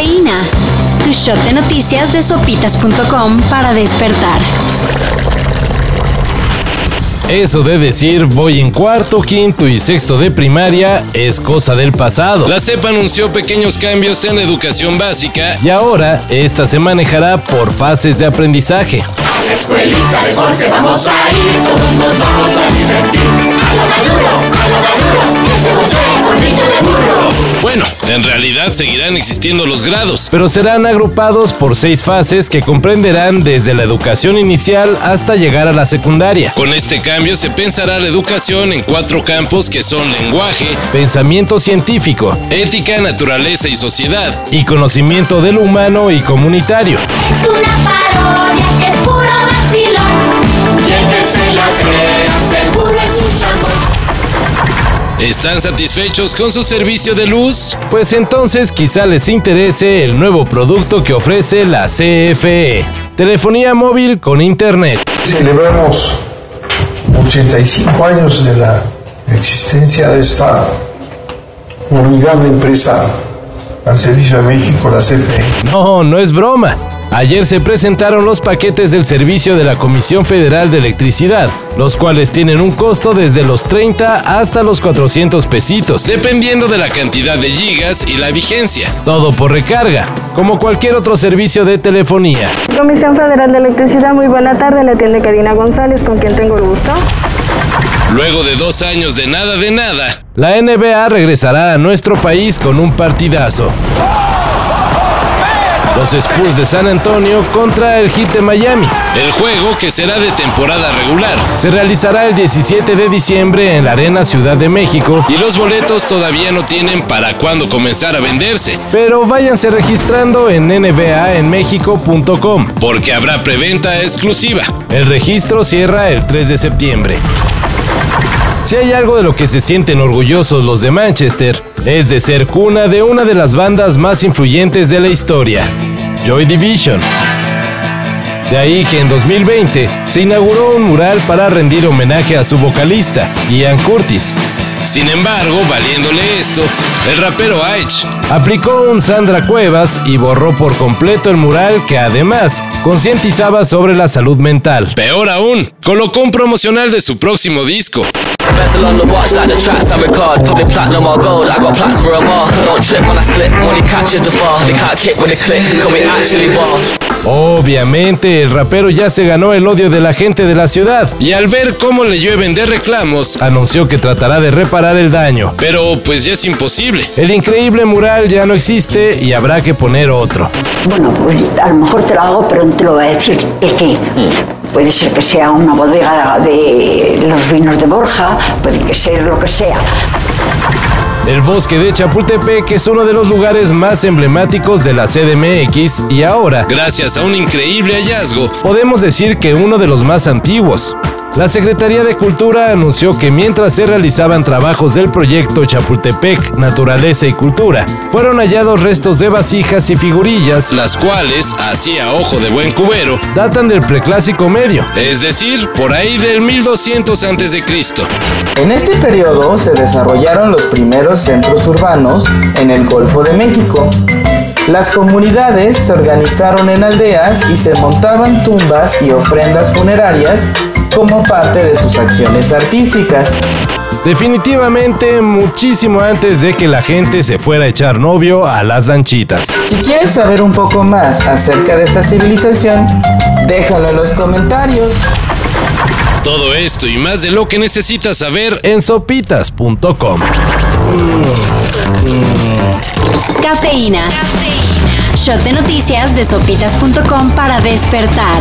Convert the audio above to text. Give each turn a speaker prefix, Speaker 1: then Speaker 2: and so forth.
Speaker 1: Cafeína. Tu shot de noticias de sopitas.com para despertar.
Speaker 2: Eso de decir voy en cuarto, quinto y sexto de primaria es cosa del pasado.
Speaker 3: La CEP anunció pequeños cambios en la educación básica
Speaker 2: y ahora esta se manejará por fases de aprendizaje.
Speaker 4: A la escuelita de vamos a ir, todos nos vamos a divertir. A lo maduro, a lo maduro, que se de burro.
Speaker 3: Bueno, en realidad seguirán existiendo los grados,
Speaker 2: pero serán agrupados por seis fases que comprenderán desde la educación inicial hasta llegar a la secundaria.
Speaker 3: Con este cambio se pensará la educación en cuatro campos que son lenguaje,
Speaker 2: pensamiento científico,
Speaker 3: ética, naturaleza y sociedad,
Speaker 2: y conocimiento del humano y comunitario.
Speaker 4: Es una parodia es puro se la crea
Speaker 3: ¿Están satisfechos con su servicio de luz?
Speaker 2: Pues entonces quizá les interese el nuevo producto que ofrece la CFE. Telefonía móvil con internet.
Speaker 5: Celebramos 85 años de la existencia de esta formidable empresa al servicio de México, la CFE.
Speaker 2: No, no es broma. Ayer se presentaron los paquetes del servicio de la Comisión Federal de Electricidad, los cuales tienen un costo desde los 30 hasta los 400 pesitos,
Speaker 3: dependiendo de la cantidad de gigas y la vigencia.
Speaker 2: Todo por recarga, como cualquier otro servicio de telefonía.
Speaker 6: Comisión Federal de Electricidad, muy buena tarde, le atiende Karina González, con quien tengo el gusto.
Speaker 3: Luego de dos años de nada de nada,
Speaker 2: la NBA regresará a nuestro país con un partidazo los Spurs de San Antonio contra el Heat de Miami.
Speaker 3: El juego, que será de temporada regular,
Speaker 2: se realizará el 17 de diciembre en la Arena Ciudad de México
Speaker 3: y los boletos todavía no tienen para cuándo comenzar a venderse.
Speaker 2: Pero váyanse registrando en nbaenmexico.com
Speaker 3: porque habrá preventa exclusiva.
Speaker 2: El registro cierra el 3 de septiembre. Si hay algo de lo que se sienten orgullosos los de Manchester, es de ser cuna de una de las bandas más influyentes de la historia, Joy Division. De ahí que en 2020 se inauguró un mural para rendir homenaje a su vocalista, Ian Curtis.
Speaker 3: Sin embargo, valiéndole esto, el rapero Aich
Speaker 2: aplicó un Sandra Cuevas y borró por completo el mural que además concientizaba sobre la salud mental.
Speaker 3: Peor aún, colocó un promocional de su próximo disco.
Speaker 7: Bezel on the watch like the tracks I record. Public platinum or gold, I got plats for. Don't trip when I slip, money catches the bar. They can't kick when they click, can we actually bar?
Speaker 2: Obviamente, el rapero ya se ganó el odio de la gente de la ciudad
Speaker 3: y al ver cómo le llueven de reclamos,
Speaker 2: anunció que tratará de reparar el daño.
Speaker 3: Pero pues ya es imposible.
Speaker 2: El increíble mural ya no existe y habrá que poner otro.
Speaker 8: Bueno, pues a lo mejor te lo hago, pero no te lo voy a decir. Es que puede ser que sea una bodega de vinos de Borja, puede que sea lo que sea.
Speaker 2: El bosque de Chapultepec es uno de los lugares más emblemáticos de la CDMX y ahora,
Speaker 3: gracias a un increíble hallazgo,
Speaker 2: podemos decir que uno de los más antiguos. La Secretaría de Cultura anunció que mientras se realizaban trabajos del proyecto Chapultepec, Naturaleza y Cultura, fueron hallados restos de vasijas y figurillas,
Speaker 3: las cuales, así a ojo de buen cubero,
Speaker 2: datan del preclásico medio,
Speaker 3: es decir, por ahí del 1200 a.C.
Speaker 9: En este periodo se desarrollaron los primeros centros urbanos en el Golfo de México, las comunidades se organizaron en aldeas y se montaban tumbas y ofrendas funerarias como parte de sus acciones artísticas.
Speaker 2: Definitivamente muchísimo antes de que la gente se fuera a echar novio a las lanchitas.
Speaker 9: Si quieres saber un poco más acerca de esta civilización, déjalo en los comentarios.
Speaker 3: Todo esto y más de lo que necesitas saber
Speaker 2: en sopitas.com.
Speaker 1: Cafeína. Shot de noticias de sopitas.com para despertar.